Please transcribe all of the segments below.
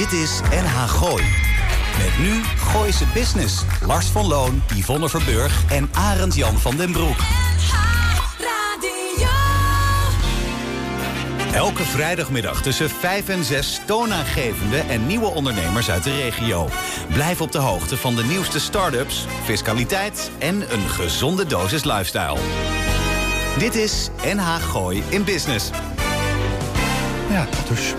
Dit is NH Gooi. Met nu Gooise Business. Lars van Loon, Yvonne Verburg en Arend Jan van den Broek. Elke vrijdagmiddag tussen 5 en 6 toonaangevende en nieuwe ondernemers uit de regio. Blijf op de hoogte van de nieuwste start-ups, fiscaliteit en een gezonde dosis lifestyle. Dit is NH Gooi in Business. Ja, dus.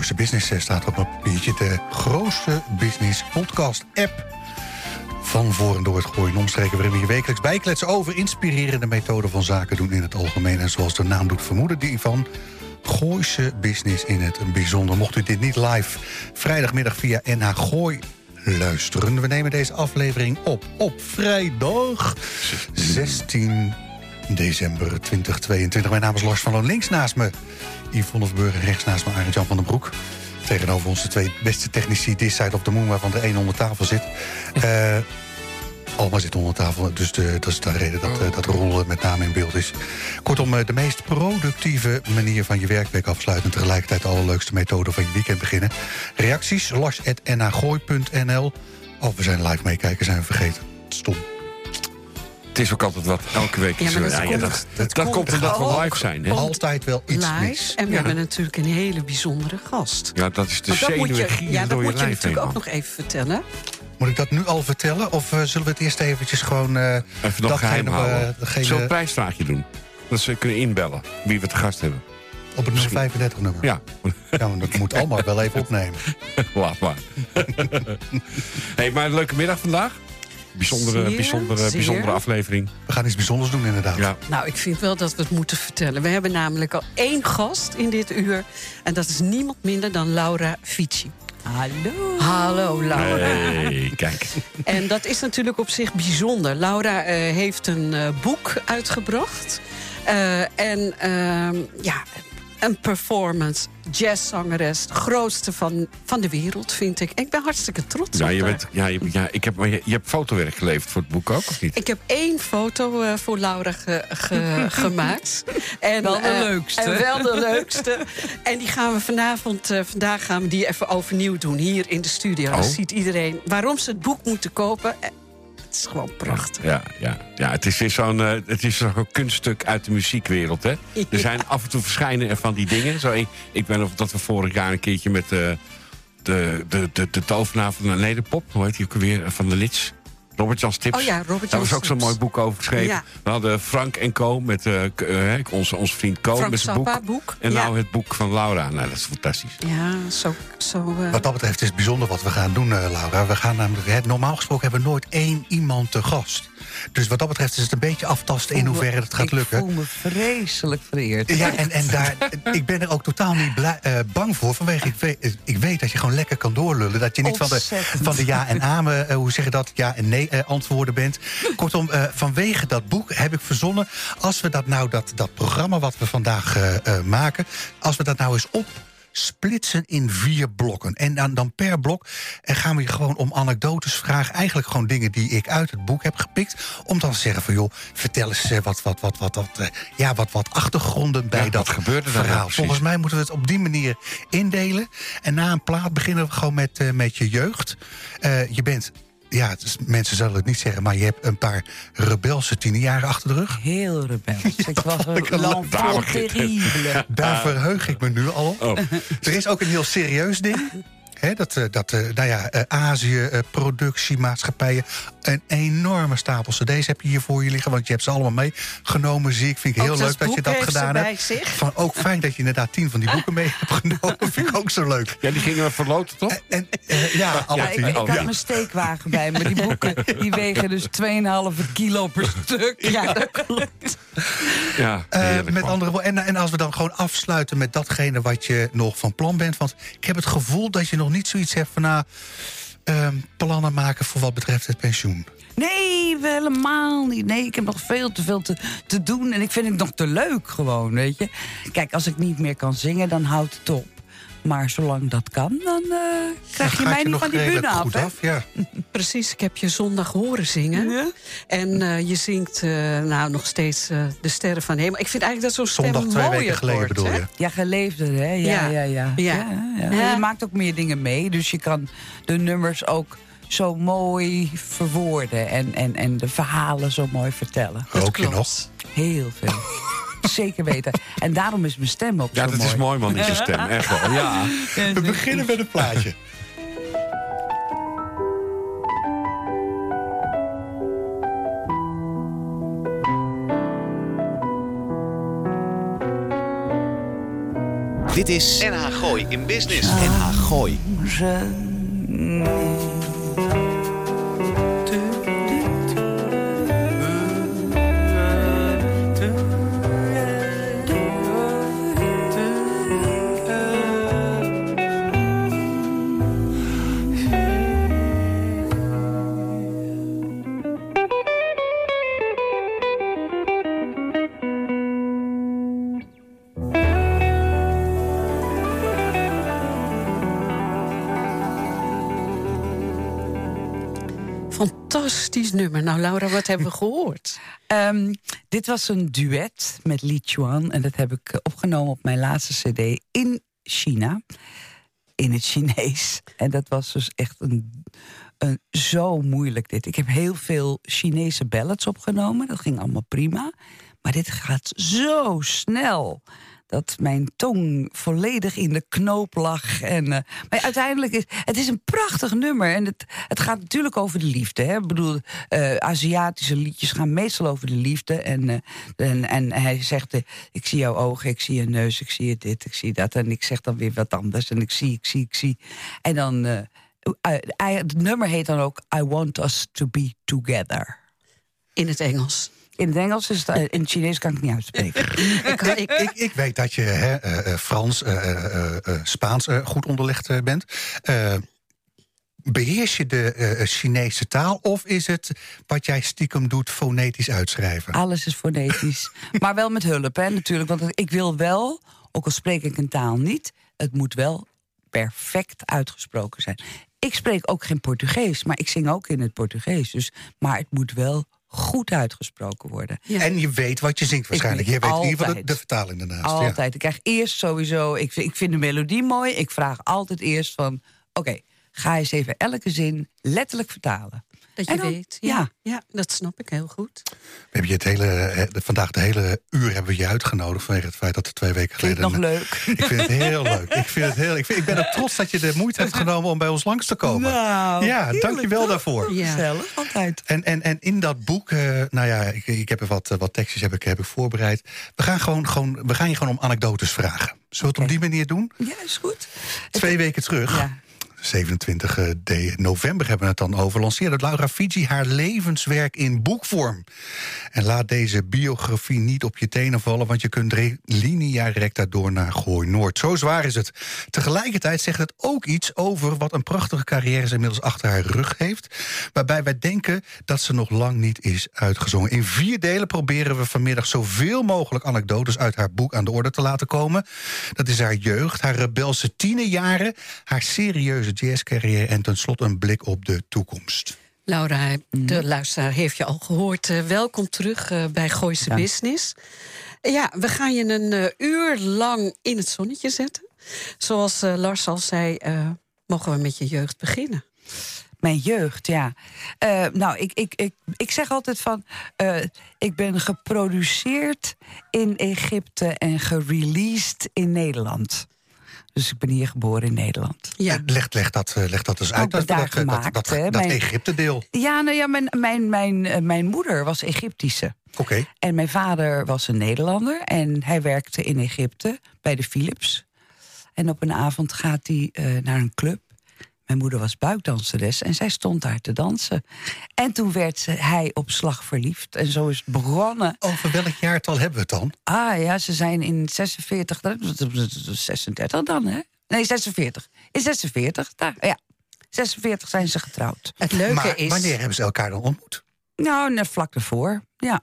Grootste Business. Er staat op mijn papiertje de Grootste Business Podcast app. Van voor en door het gooien omstreken waarin we je wekelijks bijkletsen over inspirerende methoden van zaken doen in het algemeen. En zoals de naam doet vermoeden, die van Gooise Business in het bijzonder. Mocht u dit niet live vrijdagmiddag via NH Gooi luisteren. We nemen deze aflevering op op vrijdag 16 december 2022. Mijn naam is Lars van Loon. Links naast me Yvonne Verburger. Rechts naast me Arend Jan van den Broek. Tegenover ons de twee beste technici This Side of the Moon... waarvan de een onder tafel zit. Eh Alma zit onder tafel, dus de, dat is de reden dat, eh, dat Roel met name in beeld is. Kortom, eh, de meest productieve manier van je werkweek afsluiten... en tegelijkertijd de allerleukste methode van je weekend beginnen. Reacties, lars.nagooi.nl. Oh, we zijn live meekijken, zijn we vergeten. Stom. Het is ook altijd wat, elke week is Ja, maar er- dat ja, dat, dat dat komt omdat we live zijn. Hè? Altijd wel iets live. mis. En we Ja. hebben natuurlijk een hele bijzondere gast. Ja, dat is de moet zenuwen je, gieren ja, dat door je moet je lijf heen. natuurlijk ook nog even vertellen. Moet ik dat nu al vertellen? Of eh, zullen we het eerst eventjes gewoon... eh, Even nog geheim eh, houden. degene- Zullen we een prijsvraagje doen? Dat ze kunnen inbellen wie we te gast hebben. op het 035 nummer? Ja, Ja, maar dat moet allemaal wel even opnemen. laat maar. hey, maar een leuke middag vandaag. Bijzondere, Zeer, bijzondere, zeer. bijzondere aflevering. We gaan iets bijzonders doen inderdaad. Ja. Nou, ik vind wel dat we het moeten vertellen. We hebben namelijk al één gast in dit uur. En dat is niemand minder dan Laura Fici. Hallo. Hallo, Laura. Hey, kijk. En dat is natuurlijk op zich bijzonder. Laura eh, heeft een eh, boek uitgebracht. Eh, en ehm, ja, een performance, jazzzangeres. De grootste van, van de wereld, vind ik. Ik ben hartstikke trots Ja, op je, haar. bent, ja, je, ja, ik heb, maar je, je hebt fotowerk geleverd voor het boek ook, of niet? Ik heb één foto eh, voor Laura ge- ge- gemaakt. En, Wel de eh, leukste. En wel de leukste. En die gaan we vanavond, eh, vandaag gaan we die even overnieuw doen. Hier in de studio. Dan Oh. ziet iedereen waarom ze het boek moeten kopen. Eh, Het is gewoon prachtig. Ja, ja, ja het is weer zo'n eh, het is zo'n kunststuk uit de muziekwereld. Hè? Ja. Er zijn af en toe verschijnen er van die dingen. Zo, ik, ik ben of dat we vorig jaar een keertje met eh, de, de, de, de tovenaar van de hoe heet die ook alweer, van de Lits. Robert Jan Stips. Oh ja, Robert Daar was ook zo'n mooi boek over geschreven. Ja. We hadden Frank en Co. met eh, eh, onze, onze vriend Co. Frank met zijn boek. boek. En Ja. nou het boek van Laura. Nou, dat is fantastisch. Ja, zo... zo eh, Wat dat betreft is het bijzonder wat we gaan doen, eh, Laura. We gaan namelijk, hè, normaal gesproken hebben we nooit één iemand te gast. Dus wat dat betreft is het een beetje aftasten in hoeverre het gaat ik lukken. voel me vreselijk vereerd. Ja, en, en daar, ik ben er ook totaal niet blij, eh, bang voor. Vanwege, ik weet, ik weet dat je gewoon lekker kan doorlullen. Dat je niet van de, van de ja en amen, hoe zeg je dat, ja en nee antwoorden bent. Kortom, eh, vanwege dat boek heb ik verzonnen... als we dat nou, dat, dat programma wat we vandaag eh, eh, maken... als we dat nou eens op splitsen in vier blokken. En dan, dan per blok en gaan we je gewoon om anekdotes vragen. Eigenlijk gewoon dingen die ik uit het boek heb gepikt. Om dan te zeggen van joh, vertel eens eh, wat, wat, wat, wat, wat, eh, ja, wat, wat achtergronden bij Ja, dat wat gebeurde nou verhaal. precies? Volgens mij moeten we het op die manier indelen. En na een plaat beginnen we gewoon met, eh, met je jeugd. Eh, je bent, ja, is- mensen zullen het niet zeggen... maar je hebt een paar rebelse tienerjaren achter de rug. Heel rebels. Ik was een l'enfant terrible. Daar verheug ik me nu al op. Oh. Er is ook een heel serieus ding. Hè, dat, eh, dat eh, nou ja, eh, Azië, eh, productiemaatschappijen... een enorme stapel cd's heb je hier voor je liggen... want je hebt ze allemaal meegenomen, zie ik. Vind ik heel leuk dat dat je dat heeft ze gedaan bij hebt. zich. Van, ook fijn dat je inderdaad tien van die boeken mee hebt genomen. vind ik ook zo leuk. Ja, die gingen we verloten, toch? En, eh, ja, alle Ja, ik, tien. ik Oh, had ja. mijn steekwagen bij me. Die boeken die wegen dus 2,5 kilo per stuk. ja, dat klopt. Ja, Eh, met andere woorden, en, en als we dan gewoon afsluiten met datgene wat je nog van plan bent. Want ik heb het gevoel dat je nog niet zoiets hebt van nou, ehm, plannen maken voor wat betreft het pensioen. Nee, helemaal niet. Nee, ik heb nog veel te veel te, te doen. En ik vind het nog te leuk gewoon, weet je. Kijk, als ik niet meer kan zingen, dan houdt het op. Maar zolang dat kan, dan eh, krijg je mij je niet nog van die bühne af. af. Ja. Precies, ik heb je zondag horen zingen. Ja? En eh, je zingt eh, nou nog steeds eh, de sterren van hemel. Ik vind eigenlijk dat zo'n stem Zondag twee weken geleden wordt, bedoel hè? je? Ja, geleefde, hè? Ja, Ja. ja, ja. Ja. ja, Ja. Je maakt ook meer dingen mee, dus je kan de nummers ook zo mooi verwoorden en, en, en de verhalen zo mooi vertellen. Rook je nog? Heel veel. Zeker weten. En daarom is mijn stem ook Ja, zo dat mooi. is mooi man, die stem. Echt wel, ja. We beginnen met een plaatje. Dit is NH Gooi in Business. NH Gooi. Fantastisch nummer. Nou, Laura, wat hebben we gehoord? Ehm, dit was een duet met Li Chuan. En dat heb ik eh, opgenomen op mijn laatste cd in China. In het Chinees. En dat was dus echt een, een, zo moeilijk dit. Ik heb heel veel Chinese ballads opgenomen. Dat ging allemaal prima. Maar dit gaat zo snel. Dat mijn tong volledig in de knoop lag. En, eh, maar uiteindelijk is het is een prachtig nummer. En het, het gaat natuurlijk over de liefde. Hè? Ik bedoel, eh, Aziatische liedjes gaan meestal over de liefde. En, eh, en, en hij zegt: Ik zie jouw ogen, ik zie je neus, ik zie je dit, ik zie dat. En ik zeg dan weer wat anders. En ik zie, ik zie, ik zie. En dan. het nummer heet dan ook I Want Us to Be Together. In het Engels. In het Engels is het, eh, in het Chinees kan ik niet uitspreken. Ik, ik, Ik, ik weet dat je hè, eh, eh, Frans, eh, eh, eh, Spaans eh, goed onderlegd bent. Eh, beheers je de eh, Chinese taal of is het wat jij stiekem doet fonetisch uitschrijven? Alles is fonetisch. maar wel met hulp, hè, natuurlijk. Want ik wil wel, ook al spreek ik een taal niet... het moet wel perfect uitgesproken zijn. Ik spreek ook geen Portugees, maar ik zing ook in het Portugees. Dus, maar het moet wel goed uitgesproken worden. Ja. En je weet wat je zingt waarschijnlijk. Je weet weet in ieder geval de, vertaling daarnaast. ja. Altijd. Ik krijg eerst sowieso... Ik, vind- ik vind de melodie mooi. Ik vraag altijd eerst van... Oké, ga eens even elke zin letterlijk vertalen. Dat je dan- weet. Ja, ja, dat snap ik heel goed. We hebben je het hele, eh, vandaag de hele uur hebben we je uitgenodigd vanwege het feit dat er twee weken geleden. nog een- leuk? Ik vind het heel leuk. Ik, vind het heel, ik, vind, ik ben ook trots dat je de moeite hebt genomen om bij ons langs te komen. Nou, ja, dankjewel toch? daarvoor. Ja. Altijd. En, en, en in dat boek, eh, nou ja, ik, ik heb er wat, eh, wat tekstjes heb ik, heb ik voorbereid. We gaan, gewoon, gewoon, we gaan je gewoon om anekdotes vragen. Zullen we het op die manier doen? Ja, is goed. Twee weken terug, Ja. 27 de november hebben we het dan over... lanceerde Laura Fiji haar levenswerk in boekvorm. En laat deze biografie niet op je tenen vallen... want je kunt linea recta door naar Gooi Noord. Zo zwaar is het. Tegelijkertijd zegt het ook iets over wat een prachtige carrière... ze inmiddels achter haar rug heeft. Waarbij wij denken dat ze nog lang niet is uitgezongen. In vier delen proberen we vanmiddag zoveel mogelijk anekdotes... uit haar boek aan de orde te laten komen. Dat is haar jeugd, haar rebelse tienerjaren... haar serieuze jazzcarrière en tenslotte een blik op de toekomst. Laura, de luisteraar heeft je al gehoord. Eh, welkom terug eh, bij Gooise Dank. Business. Ja, we gaan je een eh, uur lang in het zonnetje zetten. Zoals Lars al zei, eh, mogen we met je jeugd beginnen. Mijn jeugd, ja. Eh, nou, ik, ik, ik, ik zeg altijd van... eh, ik ben geproduceerd in Egypte en gereleased in Nederland. Dus ik ben hier geboren in Nederland. Ja, Eh, Leg, leg, dat, eh, leg dat eens uit, Ook dat, dat, dat, gemaakt, dat, hè, dat mijn- Egypte-deel. Ja, nou ja, mijn, mijn, mijn, eh, mijn moeder was Egyptische. Oké, En mijn vader was een Nederlander. En hij werkte in Egypte bij de Philips. En op een avond gaat hij eh, naar een club. Mijn moeder was buikdanseres en zij stond daar te dansen. En toen werd ze, hij op slag verliefd. En zo is het begonnen. over welk jaartal hebben we het dan? Ah ja, ze zijn in 46, dat- 36 dan, hè? Nee, 46. In 46, daar, ja. 46 zijn ze getrouwd. het leuke maar is... wanneer hebben ze elkaar dan ontmoet? Nou, net vlak ervoor, ja.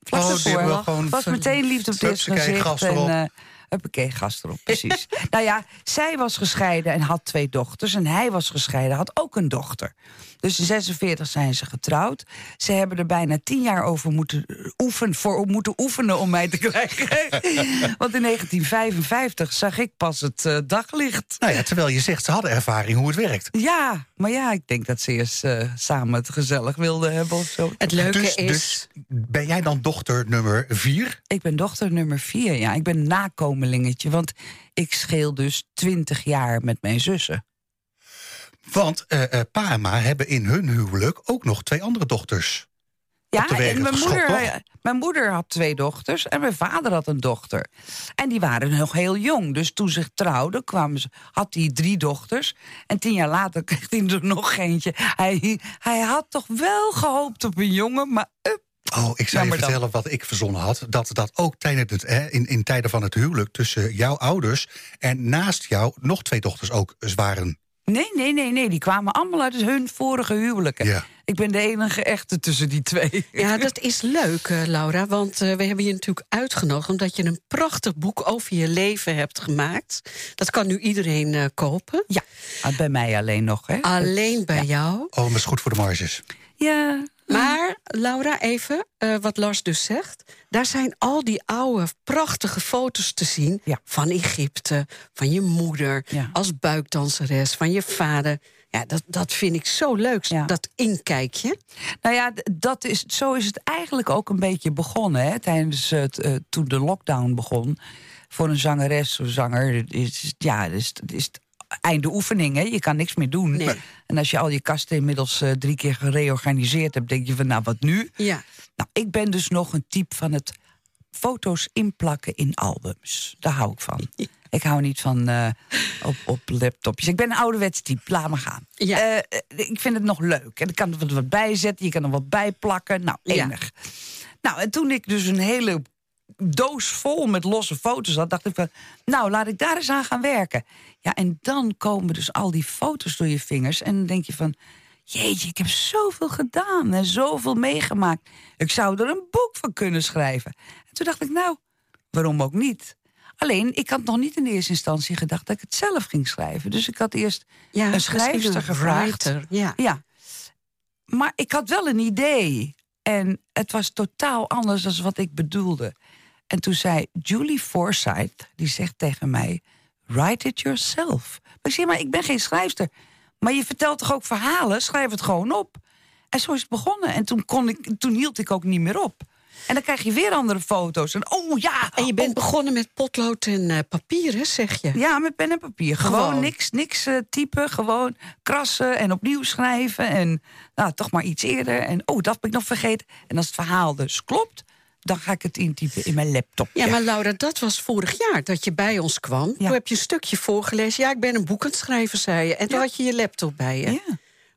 Vlak Oh, ervoor. was meteen liefde op het eerste gezicht. En, Huppakee, gast erop, precies. nou ja, zij was gescheiden en had twee dochters. En hij was gescheiden, had ook een dochter. Dus in 46 zijn ze getrouwd. Ze hebben er bijna tien jaar over moeten, oefenen, voor moeten oefenen om mij te krijgen. Want in 1955 zag ik pas het uh, daglicht. Nou ja, terwijl je zegt, ze hadden ervaring hoe het werkt. Ja, maar ja, ik denk dat ze eerst uh, samen het gezellig wilden hebben of zo. Het leuke dus, is... Dus ben jij dan dochter nummer vier? Ik ben dochter nummer vier, ja. Ik ben een nakomelingetje, want ik scheel dus twintig jaar met mijn zussen. Want uh, pa en ma hebben in hun huwelijk ook nog twee andere dochters. Ja, en mijn moeder, mijn moeder had twee dochters en mijn vader had een dochter. En die waren nog heel jong. Dus toen ze trouwden, ze, had hij drie dochters. En tien jaar later kreeg hij er nog eentje. Hij, hij had toch wel gehoopt op een jongen, maar... Uh, Oh, ik zou je vertellen wat ik verzonnen had. Dat dat ook tijdens het, hè, in, in tijden van het huwelijk tussen jouw ouders... en naast jou nog twee dochters ook waren. Nee, nee, nee, nee. Die kwamen allemaal uit hun vorige huwelijken. Ja. Ik ben de enige echte tussen die twee. Ja, dat is leuk, uh, Laura. Want uh, we hebben je natuurlijk uitgenodigd... omdat je een prachtig boek over je leven hebt gemaakt. Dat kan nu iedereen uh, kopen. Ja, bij mij alleen nog, hè? Alleen bij ja. jou. Oh, maar is goed voor de marges. Ja, maar, Laura, even, uh, wat Lars dus zegt. Daar zijn al die oude, prachtige foto's te zien... Ja. van Egypte, van je moeder, ja. als buikdanseres... van je vader. Ja, dat, dat vind ik zo leuk, Ja. dat inkijkje. Nou ja, dat is, zo is het eigenlijk ook een beetje begonnen. Hè, tijdens het, eh, toen de lockdown begon. Voor een zangeres of zanger is, ja, is, is het einde oefening. Hè? Je kan niks meer doen. Nee. En als je al je kasten inmiddels eh, drie keer gereorganiseerd hebt... denk je van, nou, wat nu? Ja. Nou, ik ben dus nog een type van het foto's inplakken in albums. Daar hou ik van. Ik hou niet van eh, op, op laptopjes. Ik ben een ouderwets type, laat me gaan. Ja. Eh, ik vind het nog leuk. En ik kan er wat- bij zetten, je kan er wat bij plakken. Nou, Ja. enig. Nou, en toen ik dus een hele doos vol met losse foto's had... dacht ik van, nou, laat ik daar eens aan gaan werken. Ja, en dan komen dus al die foto's door je vingers... en dan denk je van, jeetje, ik heb zoveel gedaan en zoveel meegemaakt. Ik zou er een boek van kunnen schrijven. En toen dacht ik, nou, waarom ook niet? Alleen, ik had nog niet in eerste instantie gedacht dat ik het zelf ging schrijven. Dus ik had eerst ja een misschien schrijfster gevraagd. writer, Ja. Ja. Maar ik had wel een idee. En het was totaal anders dan wat ik bedoelde. En toen zei Julie Forsyth, die zegt tegen mij... Write it yourself. Maar ik zeg, maar ik ben geen schrijfster. Maar je vertelt toch ook verhalen? Schrijf het gewoon op. En zo is het begonnen. En toen, kon ik, toen hield ik ook niet meer op. En dan krijg je weer andere foto's. En oh ja! En je bent oh, begonnen met potlood en eh, papier, hè, zeg je? ja, met pen en papier. Gewoon, Gewoon. niks, niks eh, typen. Gewoon krassen en opnieuw schrijven. En nou, toch maar iets eerder. En oh, dat heb ik nog vergeten. En als het verhaal dus klopt, dan ga ik het intypen in mijn laptop. Ja, maar Laura, dat was vorig jaar dat je bij ons kwam. Ja. Toen heb je een stukje voorgelezen. Ja, ik ben een boek aan het schrijven, zei je. En toen Ja. had je je laptop bij je. Ja.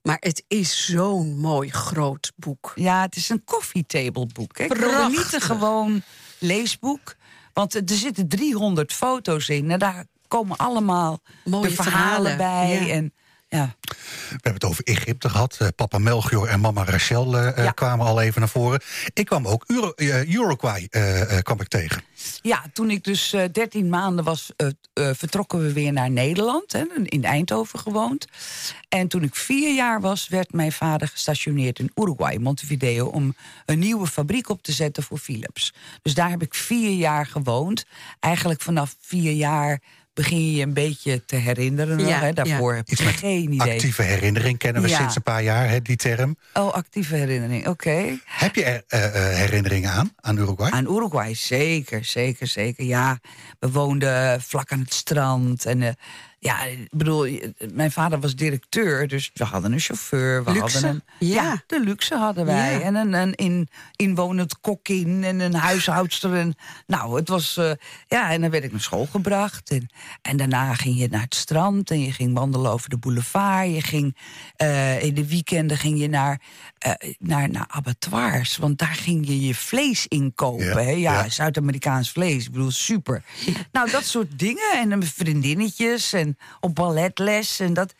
Maar het is zo'n mooi groot boek. Ja, het is een koffietableboek. hè. Ik wilde niet een gewoon leesboek. Want er zitten 300 foto's in. En daar komen allemaal Mooie de verhalen, verhalen, bij. En, ja. We hebben het over Egypte gehad. Eh, papa Melchior en mama Rachel eh, eh, Ja. kwamen al even naar voren. Ik kwam ook Euro, Uruguay kwam ik tegen. ja, toen ik dus eh 13 maanden was, vertrokken we weer naar Nederland. Hè, in Eindhoven gewoond. En toen ik vier jaar was, werd mijn vader gestationeerd in Uruguay, Montevideo... om een nieuwe fabriek op te zetten voor Philips. Dus daar heb ik vier jaar gewoond. Eigenlijk vanaf vier jaar begin je je een beetje te herinneren. nog, Ja, hè. Daarvoor ja. heb met geen idee. Actieve herinnering kennen we Ja. sinds een paar jaar, hè, die term. Oh, actieve herinnering, oké. Heb je er eh, eh, herinneringen aan, aan Uruguay? Aan Uruguay, zeker, zeker, zeker. Ja, we woonden vlak aan het strand. En eh, ja, ik bedoel, eh, mijn vader was directeur, dus we hadden een chauffeur. We Luxe, hadden een, ja. de luxe hadden wij. Ja. En een, een in, inwonend kokkin en een huishoudster. En, nou, het was, eh, ja, en dan werd ik naar school gebracht. En, en daarna ging je naar het strand en je ging wandelen over de boulevard. Je ging, eh, in de weekenden ging je naar, eh, naar, naar abattoirs, want daar ging je je vlees inkopen. Ja, hè? ja, ja. Zuid-Amerikaans vlees. Ik bedoel, super. nou, dat soort dingen. En vriendinnetjes en op balletles. En dat.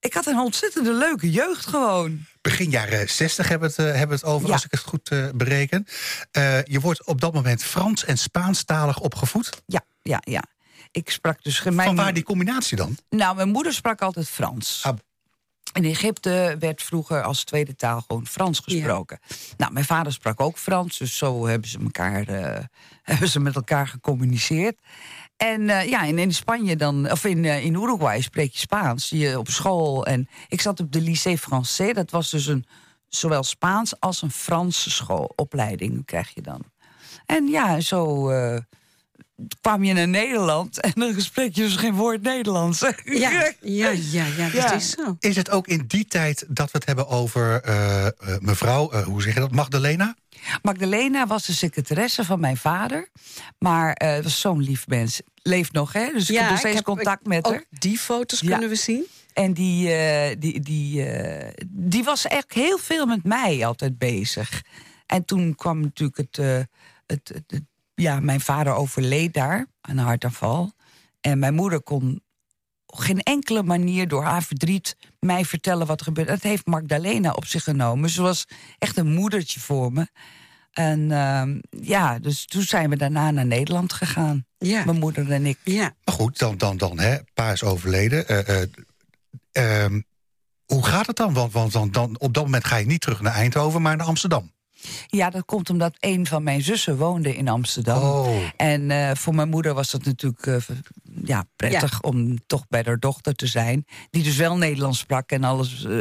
Ik had een ontzettende leuke jeugd gewoon. Begin jaren 60 hebben we het, eh, hebben het over, Ja. als ik het goed eh, bereken. Eh, je wordt op dat moment Frans en Spaanstalig opgevoed. Ja. ja, ja. Ik sprak dus geen. mijn- Van waar die combinatie dan? Nou, mijn moeder sprak altijd Frans. Ah. In Egypte werd vroeger als tweede taal gewoon Frans gesproken. Nou, mijn vader sprak ook Frans, dus zo hebben ze, elkaar, eh, hebben ze met elkaar gecommuniceerd. En eh, ja, en in Spanje dan, of in, eh, in Uruguay spreek je Spaans. Je op school. En ik zat op de Lycée Français. Dat was dus een zowel Spaans als een Franse schoolopleiding krijg je dan. En ja, zo eh, kwam je naar Nederland en dan spreek je dus geen woord Nederlands. Ja, ja, ja, ja, dat Ja. is zo. Is het ook in die tijd dat we het hebben over mevrouw, eh, hoe zeg je dat, Magdalena? Magdalena was de secretaresse van mijn vader. Maar eh, was zo'n lief mens. Leeft nog, hè? Dus ik heb nog steeds contact met haar. Ook die foto's Ja. kunnen we zien. En die, eh, die, die, eh, die was echt heel veel met mij altijd bezig. En toen kwam natuurlijk het, het, het- het- ja, mijn vader overleed daar aan een hartaanval. En mijn moeder kon geen enkele manier door haar verdriet mij vertellen wat er gebeurde. Dat heeft Magdalena op zich genomen. Ze was echt een moedertje voor me. En ehm, ja, dus toen zijn we daarna naar Nederland gegaan. Ja. Mijn moeder en ik. Ja. Maar goed, dan, dan, dan hè, pa is overleden. Eh, eh, ehm, hoe gaat het dan? Want, want dan, dan, op dat moment ga je niet terug naar Eindhoven, maar naar Amsterdam. Ja, dat komt omdat een van mijn zussen woonde in Amsterdam. Oh. En eh, voor mijn moeder was dat natuurlijk eh, ja, prettig om toch bij haar dochter te zijn. Die dus wel Nederlands sprak en alles eh,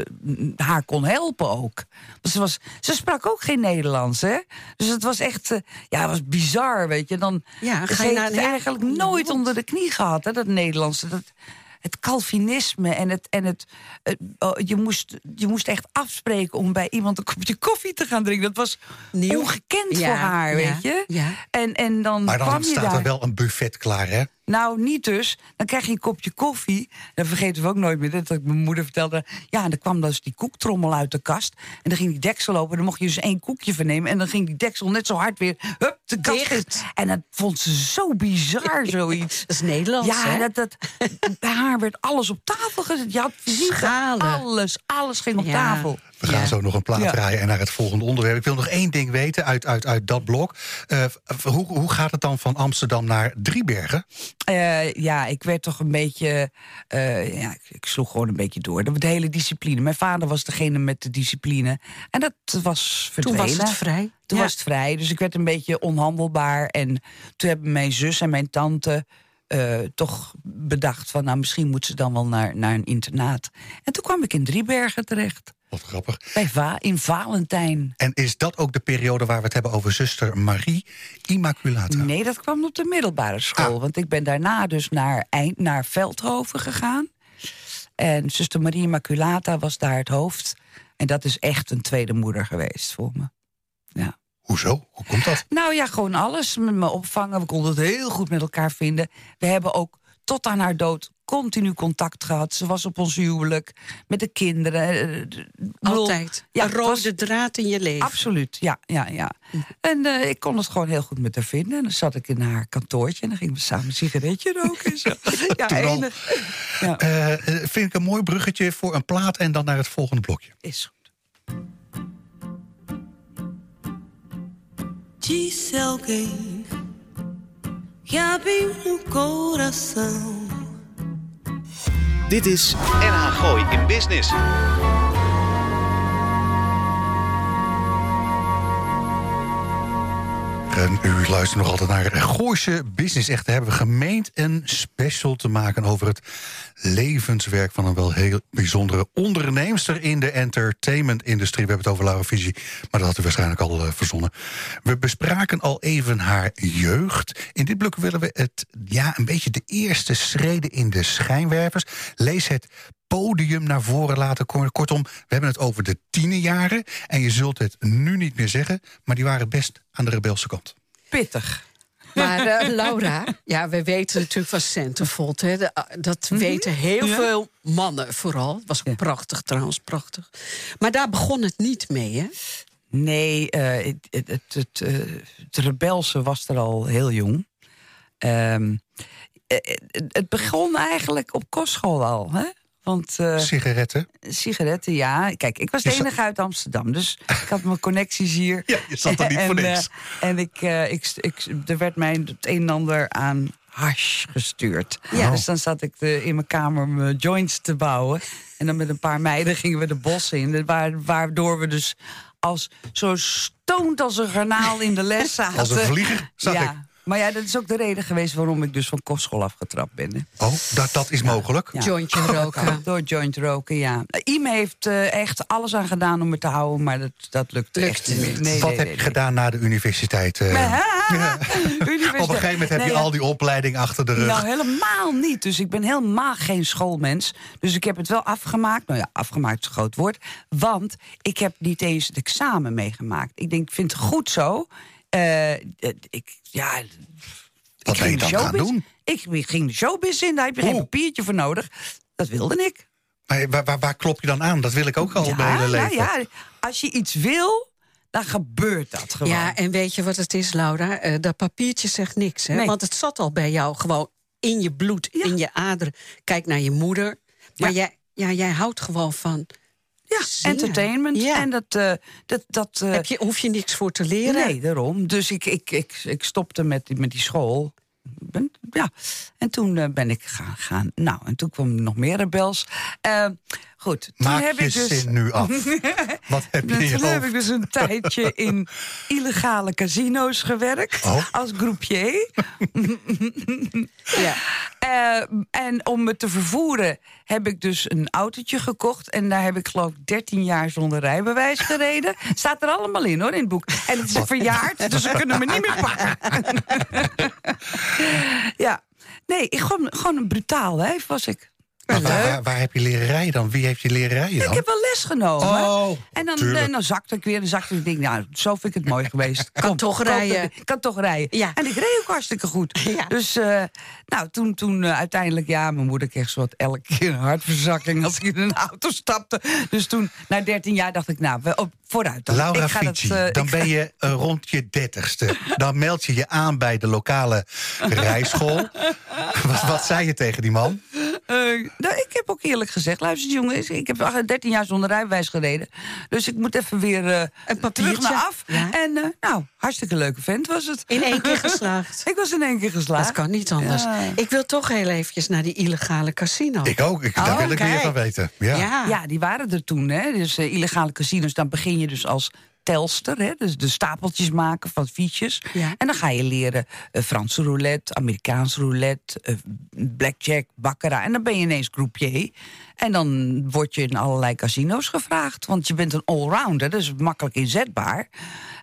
haar kon helpen ook. Want ze, was, ze sprak ook geen Nederlands, hè? Dus het was echt, ja, het was bizar, weet je. Dan Ja, ga je heeft het eigenlijk nooit onder de knie gehad, hè, dat Nederlandse. Dat, het Calvinisme en het. En het, het- oh, je, moest, je moest echt afspreken om bij iemand een kopje koffie te gaan drinken. Dat was Nieuw. ongekend Ja, voor haar, ja, weet je. ja. En, en dan Maar kwam dan je staat daar. er wel een buffet klaar, hè? Nou, niet dus. Dan krijg je een kopje koffie. Dat vergeten we ook nooit meer. Dat ik mijn moeder vertelde. Ja, en dan kwam dus die koektrommel uit de kast. En dan ging die deksel open. Dan mocht je dus één koekje vernemen. En dan ging die deksel net zo hard weer. Hup, de kast Dicht. En dat vond ze zo bizar, zoiets. Dat is Nederlands, Ja, hè? dat, dat, bij haar werd alles op tafel gezet. Je had Schalen. alles, alles ging op Ja. tafel. We gaan Ja. zo nog een plaat Ja. draaien en naar het volgende onderwerp. Ik wil nog één ding weten uit, uit, uit dat blok. Eh, hoe, hoe gaat het dan van Amsterdam naar Driebergen? Eh, ja, ik werd toch een beetje. eh, ja, ik, ik sloeg gewoon een beetje door. De, de hele discipline. Mijn vader was degene met de discipline. En dat was Toen verdwenen. was het vrij. Toen Ja. was het vrij. Dus ik werd een beetje onhandelbaar. En toen hebben mijn zus en mijn tante. Eh, toch bedacht van, nou, misschien moet ze dan wel naar, naar een internaat. En toen kwam ik in Driebergen terecht. Wat grappig. Bij Va in Valentijn. En is dat ook de periode waar we het hebben over zuster Marie Immaculata? Nee, dat kwam op de middelbare school. Ah. Want ik ben daarna dus naar, Eind, naar Veldhoven gegaan. En zuster Marie Immaculata was daar het hoofd. En dat is echt een tweede moeder geweest voor me. Ja. Hoezo? Hoe komt dat? Nou ja, gewoon alles. Met me opvangen. We konden het heel goed met elkaar vinden. We hebben ook tot aan haar dood continu contact gehad. Ze was op ons huwelijk, met de kinderen. Eh, eh, Altijd. Ja, rode was- draad in je leven. Absoluut, ja, ja, ja. En eh, ik kon het gewoon heel goed met haar vinden. En dan zat ik in haar kantoortje en dan gingen we samen een sigaretje roken. en zo. ja, enig. Ja, vind ik een mooi bruggetje voor een plaat en dan naar het volgende blokje. is goed. Disse alguém que abriu no coração. Dit is NH Gooi in Business. En u luistert nog altijd naar Gooise Business. Echt, hebben we gemeend een special te maken over het levenswerk van een wel heel bijzondere onderneemster in de entertainment-industrie. We hebben het over Laura maar dat had u waarschijnlijk al eh, verzonnen. We bespraken al even haar jeugd. In dit blok willen we het, ja, een beetje de eerste schreden in de schijnwerpers. Lees het podium naar voren laten komen. Kortom, we hebben het over de tienerjaren. En je zult het nu niet meer zeggen, maar die waren best aan de rebelse kant. Pittig. Maar eh, Laura, ja, we weten natuurlijk van Centerfold. Hè, de- ah, dat Mhm. weten heel veel mannen vooral. Het was prachtig trouwens, prachtig. Maar daar begon het niet mee, hè? Nee, eh, het, het, het, het, eh, het rebelse was er al heel jong. Ehm, eh, het, het begon eigenlijk op kostschool al. Hè? Want eh, Sigaretten. sigaretten, ja. Kijk, ik was de zat- enige uit Amsterdam. Dus ik had mijn connecties hier. Ja, je zat er niet voor en, niks. eh, en ik, eh, ik, ik, er werd mij het een en ander aan hash gestuurd. Ja. Dus dan zat ik de, in mijn kamer mijn joints te bouwen. En dan met een paar meiden gingen we de bossen in. Wa- Waardoor we dus als, zo stoned als een garnaal in de les zaten. Als een vlieger, zag ja. ik. Maar ja, dat is ook de reden geweest waarom ik dus van kostschool afgetrapt ben. hè. Oh, dat, dat is mogelijk. Ja. Jointje roken. Door joint roken, ja. Ime heeft eh, echt alles aan gedaan om me te houden, maar dat, dat Lukte echt niet. Nee, Wat nee, heb nee, je nee. gedaan na de universiteit? eh? Universiteit. Op een gegeven moment heb Nee, je ja. al die opleiding achter de rug. Nou, helemaal niet. Dus ik ben helemaal geen schoolmens. Dus ik heb het wel afgemaakt. Nou ja, afgemaakt is een groot woord. Want ik heb niet eens het examen meegemaakt. Ik denk, ik vind het goed zo. Eh, eh, ik, ja, Wat ben je dan gaan doen? Ik ging de showbiz in, daar heb je geen papiertje voor nodig. Dat wilde ik. Maar waar, waar, waar klop je dan aan? Dat wil ik ook al mijn hele leven. Ja, ja, als je iets wil, dan gebeurt dat gewoon. Ja, en weet je wat het is, Laura? Eh, dat papiertje zegt niks, hè? Nee. Want het zat al bij jou gewoon in je bloed, Ja. in je aderen. Kijk naar je moeder. Maar Ja. jij, ja, jij houdt gewoon van... Ja, entertainment. Ja. En dat, eh, dat, dat eh, Heb je, hoef je niks voor te leren. Nee, daarom. Dus ik, ik, ik, ik stopte met, die- met die school. Ben, ja. En toen eh, ben ik gaan, gaan. Nou, en toen kwam nog meer rebels. Goed, toen Maak heb je ik dus. zin nu af. Wat heb je Toen heb ik dus een tijdje in illegale casino's gewerkt. Oh. Als groupje. Ja. Eh, en om me te vervoeren heb ik dus een autootje gekocht. En daar heb ik geloof ik 13 jaar zonder rijbewijs gereden. Staat er allemaal in hoor, in het boek. En het is verjaard, dus ze kunnen me niet meer pakken. ja. Nee, ik, gewoon, gewoon een brutaal wijf was ik. Maar waar, waar, waar heb je leren rijden dan? Wie heeft je leren rijden dan? Ik heb wel les genomen. Oh, en dan, en dan zakte ik weer, dan zakte ik. Denk, nou, zo vind ik het mooi geweest. Kan toch rijden. Kan toch rijden. Ja. En ik reed ook hartstikke goed. Ja. Dus eh, nou, toen, toen eh, uiteindelijk, ja, mijn moeder kreeg zo wat elke keer een hartverzakking als ik in een auto stapte. Dus toen, na 13 jaar, dacht ik, nou, we, op, vooruit dan. Laura ik ga dat, Fici, eh, dan ik ben je rond je dertigste. Dan meld je je aan bij de lokale rijschool. wat, wat zei je tegen die man? Eh, nou, ik heb ook eerlijk gezegd, luister jongen, ik heb 13 jaar zonder rijbewijs gereden. Dus ik moet even weer eh Een papiertje. terug naar af. Ja. En eh, nou, hartstikke leuke vent was het. In één keer geslaagd. ik was in één keer geslaagd. Dat kan niet anders. Ja. Ik wil toch heel eventjes naar die illegale casino. Ik ook, ik, daar Oh, wil ik meer van weten. Ja. ja. Ja, die waren er toen. Hè? Dus illegale casinos, dan begin je dus als telster. Hè? Dus de stapeltjes maken van. Ja. En dan ga je leren eh, Franse roulette, Amerikaans roulette, eh, blackjack, baccarat. En dan ben je ineens croupier. En dan word je in allerlei casino's gevraagd. Want je bent een allrounder, dus makkelijk inzetbaar.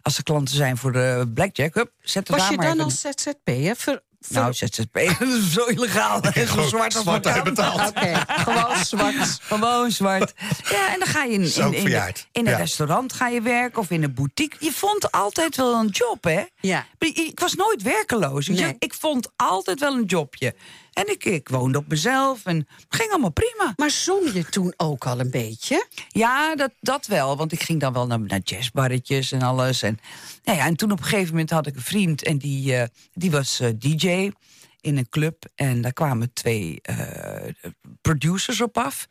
Als er klanten zijn voor de blackjack, hup, zet er Was daar je maar dan even- als ZZP'er? Ver- Nou, ZZP, dat is zo illegaal. en zo gewoon zwart als zwart kan. betaald. Oké, gewoon zwart. Gewoon zwart. Ja, en dan ga je in, in, in, een Ja. restaurant ga je werken of in een boutique. Je vond altijd wel een job, hè? Ja. Ik was nooit werkeloos. Nee. Ik vond altijd wel een jobje. En ik, ik woonde op mezelf en het ging allemaal prima. Maar zong je toen ook al een beetje? Ja, dat, dat wel. Want ik ging dan wel naar, naar jazzbarretjes en alles. En, nou ja, en toen op een gegeven moment had ik een vriend en die, eh, die was eh, DJ in een club. En daar kwamen twee eh, producers op af.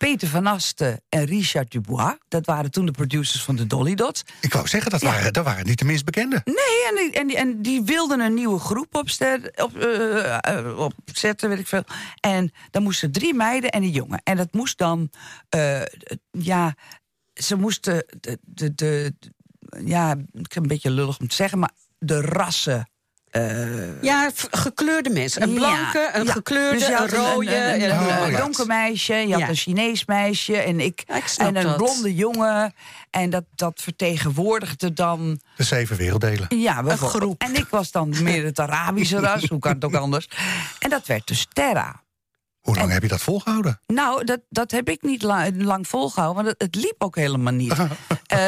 Peter van Asten en Richard Dubois. Dat waren toen de producers van de Dolly Dots. Ik wou zeggen, dat, waren, dat waren niet de minst bekende. Nee, en die, en, die, en die wilden een nieuwe groep op, eh, eh, opzetten, weet ik veel. En dan moesten drie meiden en een jongen. En dat moest dan, eh, ja, ze moesten de, de, de, ja, ik een beetje lullig om te zeggen, maar de rassen. Eh, Ja, gekleurde mensen. Een ja, blanke, een ja. gekleurde, Dus je een rode. Een, een, en- een, een donker meisje, je had Ja. een Chinees meisje en ik. Ja, ik snap en een dat. blonde jongen. En dat, dat vertegenwoordigde dan De zeven werelddelen. ja, bijvoorbeeld. groep. En ik was dan meer het Arabische ras, hoe kan het ook anders? En dat werd dus Terra. Hoe lang heb je dat volgehouden? Nou, dat, dat heb ik niet la- lang volgehouden, want het, het liep ook helemaal niet. Eh,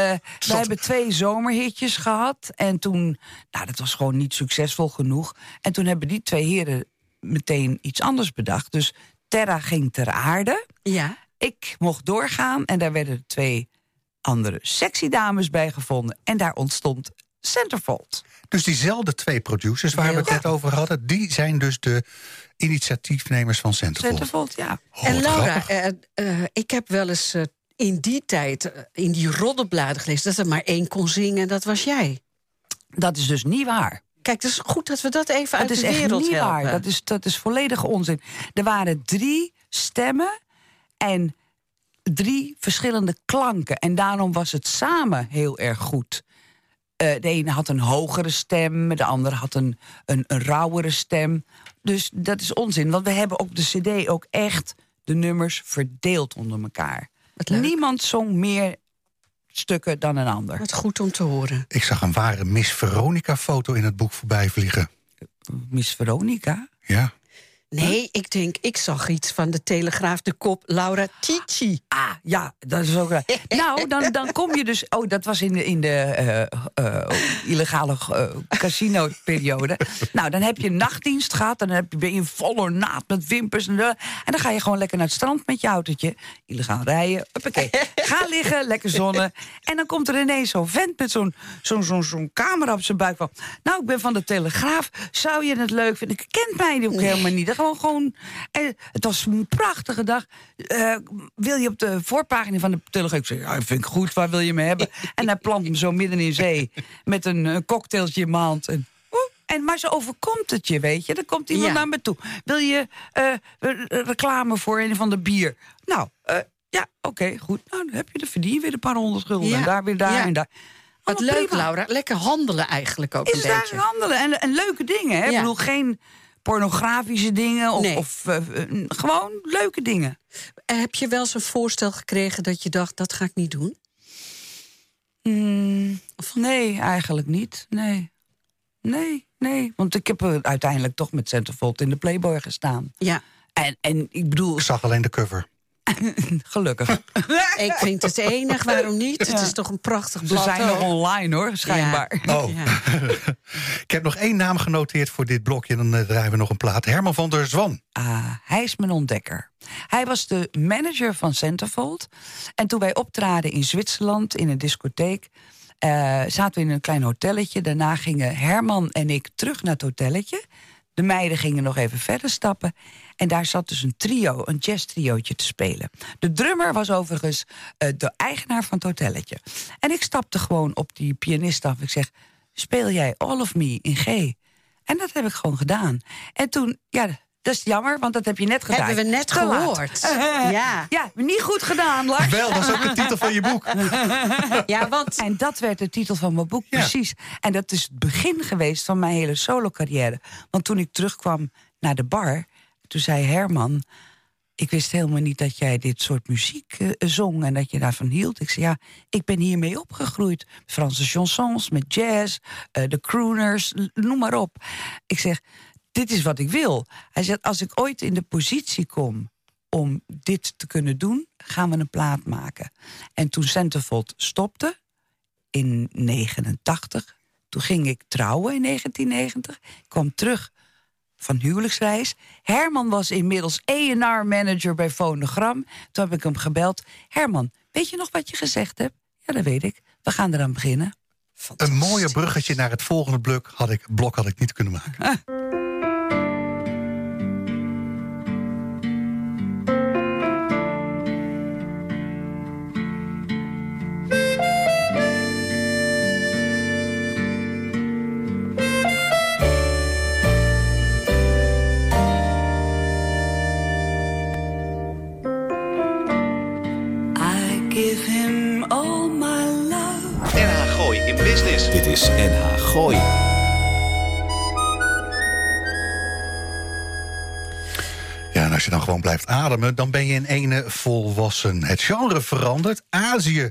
we hebben twee zomerhitjes gehad en toen, nou, dat was gewoon niet succesvol genoeg. En toen hebben die twee heren meteen iets anders bedacht. Dus Terra ging ter aarde, Ja. ik mocht doorgaan en daar werden twee andere sexy dames bij gevonden. En daar ontstond Centerfold. Dus diezelfde twee producers waar we het net over hadden... die zijn dus de initiatiefnemers van Centerfold. Centerfold, ja. Oh, en Laura, eh, eh, ik heb wel eens eh, in die tijd, in die roddelbladen gelezen... dat er maar één kon zingen en dat was jij. Dat is dus niet waar. Kijk, het is goed dat we dat even uit Dat is de echt wereld niet helpen. waar. Dat is, dat is volledig onzin. Er waren drie stemmen en drie verschillende klanken. En daarom was het samen heel erg goed. Eh, de ene had een hogere stem, de andere had een, een, een rauwere stem. Dus dat is onzin, want we hebben op de cd ook echt de nummers verdeeld onder elkaar. Niemand zong meer stukken dan een ander. Wat goed om te horen. Ik zag een ware Miss Veronica-foto in het boek voorbij vliegen. Miss Veronica? Ja. Nee, ik denk, ik zag iets van de Telegraaf, de kop Laura Tici. Ah, ja, dat is ook. raar. nou, dan, dan kom je dus. Oh, dat was in de, in de eh, eh, illegale eh, casino-periode. nou, dan heb je nachtdienst gehad. Dan heb je, ben je vol ornaat met wimpers. En, en dan ga je gewoon lekker naar het strand met je autootje. Illegaal rijden. Huppakee. Ga liggen, lekker zonnen. En dan komt er ineens zo'n vent met zo'n zo'n zo'n zo'n camera op zijn buik. Van, nou, ik ben van de Telegraaf. Zou je het leuk vinden? Ik kent mij ook helemaal niet. Gewoon, gewoon, eh, het was een prachtige dag. Eh, wil je op de voorpagina van de Telegraaf? Ik zeg, ja, vind ik goed. Waar wil je me hebben? En hij plant hem zo midden in zee. Met een eh, cocktailtje in mijn hand. En, en, maar zo overkomt het je, weet je. Dan komt iemand Ja. naar me toe. Wil je reclame voor een van de bier? Nou, ja, oké, goed. Nou, dan heb je de verdien weer een paar honderd gulden. Ja. En daar weer daar Ja. en daar. Wat leuk, prima. Laura. Lekker handelen eigenlijk ook Is een beetje. handelen en, en leuke dingen. Hè? Ik bedoel, geen pornografische dingen. Of, Nee. of eh, eh, gewoon leuke dingen. Eh, Heb je wel eens een voorstel gekregen dat je dacht, dat ga ik niet doen? Hmm, nee, eigenlijk niet. Nee. Nee, nee. Want ik heb uiteindelijk toch met Centerfold in de Playboy gestaan. Ja. En, en ik bedoel, Ik zag alleen de cover. gelukkig. Ik vind het enig, waarom niet? Het is toch een prachtig Ze blad zijn nog online hoor, schijnbaar. Oh. Ja. Ik heb nog één naam genoteerd voor dit blokje. Dan eh, draaien we nog een plaat. Herman van der Zwan. Ah, hij is mijn ontdekker. Hij was de manager van Centerfold. En toen wij optraden in Zwitserland in een discotheek... eh, zaten we in een klein hotelletje. Daarna gingen Herman en ik terug naar het hotelletje. De meiden gingen nog even verder stappen. En daar zat dus een trio, een jazz-triootje te spelen. De drummer was overigens eh, de eigenaar van het hotelletje. En ik stapte gewoon op die pianist af. Ik zeg, speel jij All of Me in G? En dat heb ik gewoon gedaan. En toen, ja, dat is jammer, want dat heb je net gedaan. Hebben we net gehoord. Ja. Ja, niet goed gedaan, Lars. Wel, dat is ook de titel van je boek. ja, want En dat werd de titel van mijn boek, Ja. precies. En dat is het begin geweest van mijn hele solo-carrière. Want toen ik terugkwam naar de bar, toen zei Herman... ik wist helemaal niet dat jij dit soort muziek eh, zong en dat je daarvan hield. Ik zei, ja, ik ben hiermee opgegroeid. Franse chansons, met jazz, eh, de crooners, noem maar op. Ik zeg, dit is wat ik wil. Hij zegt, als ik ooit in de positie kom om dit te kunnen doen... gaan we een plaat maken. En toen Centerfold stopte, in 89. Toen ging ik trouwen in 1990. Ik kwam terug van huwelijksreis. Herman was inmiddels A&R-manager bij Fonogram. Toen heb ik hem gebeld. Herman, weet je nog wat je gezegd hebt? Ja, dat weet ik. We gaan eraan beginnen. Een mooie bruggetje naar het volgende blok had ik, blok had ik niet kunnen maken. Business. Dit is NH Gooi. Ja, en als je dan gewoon blijft ademen, dan ben je in ene volwassen. Het genre verandert. Azië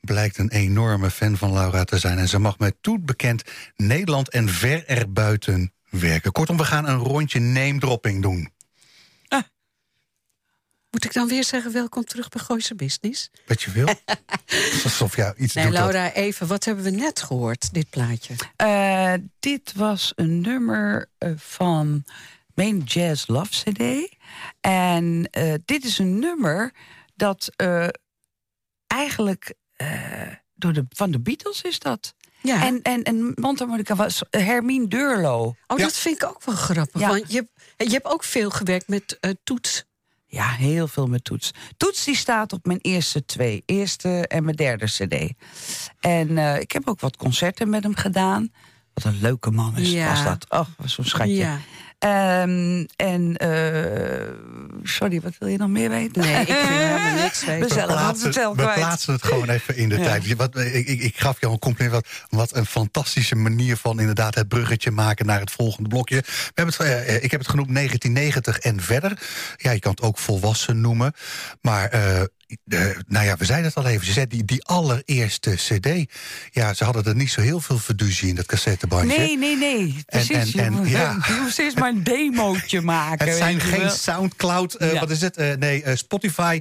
blijkt een enorme fan van Laura te zijn. En ze mag met toet bekend Nederland en ver erbuiten werken. Kortom, we gaan een rondje name-dropping doen. Moet ik dan weer zeggen, welkom terug bij Gooise Business? Wat je wil. Alsof jij iets Nee, doet. dat- Laura, even, wat hebben we net gehoord, dit plaatje? Eh, dit was een nummer eh, van Main Jazz Love CD. En eh, dit is een nummer dat eh, eigenlijk eh, door de, van de Beatles is dat. Ja, En, en, en mondharmonica was Hermine Durlo. oh, Ja. dat vind ik ook wel grappig. Ja. Want je, hebt- je hebt ook veel gewerkt met eh, toets. Ja, heel veel met Toets. Toets die staat op mijn eerste twee. Eerste en mijn derde cd. En eh, ik heb ook wat concerten met hem gedaan. Wat een leuke man is, Ja. was dat. Oh, was zo'n schatje. Ja. Ehm, en, eh, sorry, wat wil je nog meer weten? Nee, ik wil helemaal niks weten. Bezellig, want plaatsen, vertel we plaatsen het gewoon even in de Ja. tijd. Wat, ik, ik, ik gaf jou een compliment. Wat, wat een fantastische manier van inderdaad het bruggetje maken naar het volgende blokje. We hebben het, eh, eh, ik heb het genoemd 1990 en verder. Ja, je kan het ook volwassen noemen. Maar eh, eh, nou ja, we zeiden het al even. Die, die allereerste cd. Ja, ze hadden er niet zo heel veel verduzie in dat cassettebandje. Nee, nee, nee. Precies. en- en, ja. je hoeft steeds maar een demootje maken. Het zijn geen wel. Soundcloud, Ja. wat is het? Eh, nee, Spotify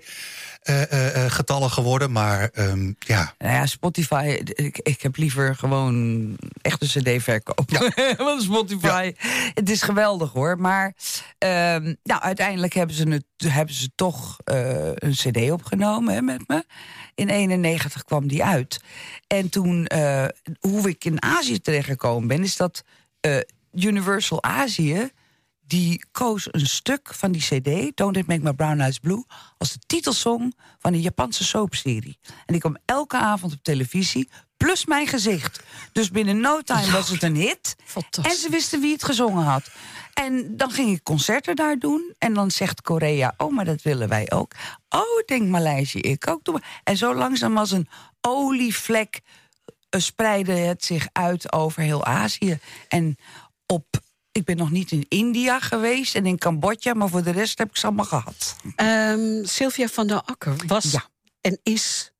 getallen geworden. Maar ehm, ja, Nou ja, Spotify, ik, ik heb liever gewoon echt een cd verkopen. Want Spotify, het is geweldig hoor. Maar ehm, nou, uiteindelijk hebben ze, hebben ze toch eh, een cd opgenomen hè, met me. In 91 kwam die uit. En toen, eh, hoe ik in Azië terechtgekomen ben... is dat eh, Universal Azië die koos een stuk van die cd, Don't It Make My Brown Eyes Blue... als de titelsong van een Japanse soapserie. En die kwam elke avond op televisie, plus mijn gezicht. Dus binnen no time was het een hit. Fantastisch. En ze wisten wie het gezongen had. En dan ging ik concerten daar doen. En dan zegt Korea, oh, maar dat willen wij ook. Oh, denkt Maleisië, ik ook. Doe. En zo langzaam als een olievlek eh, spreidde het zich uit over heel Azië. En op, ik ben nog niet in India geweest en in Cambodja... maar voor de rest heb ik ze allemaal gehad. Ehm, Sylvia van der Akker was Ja. en is.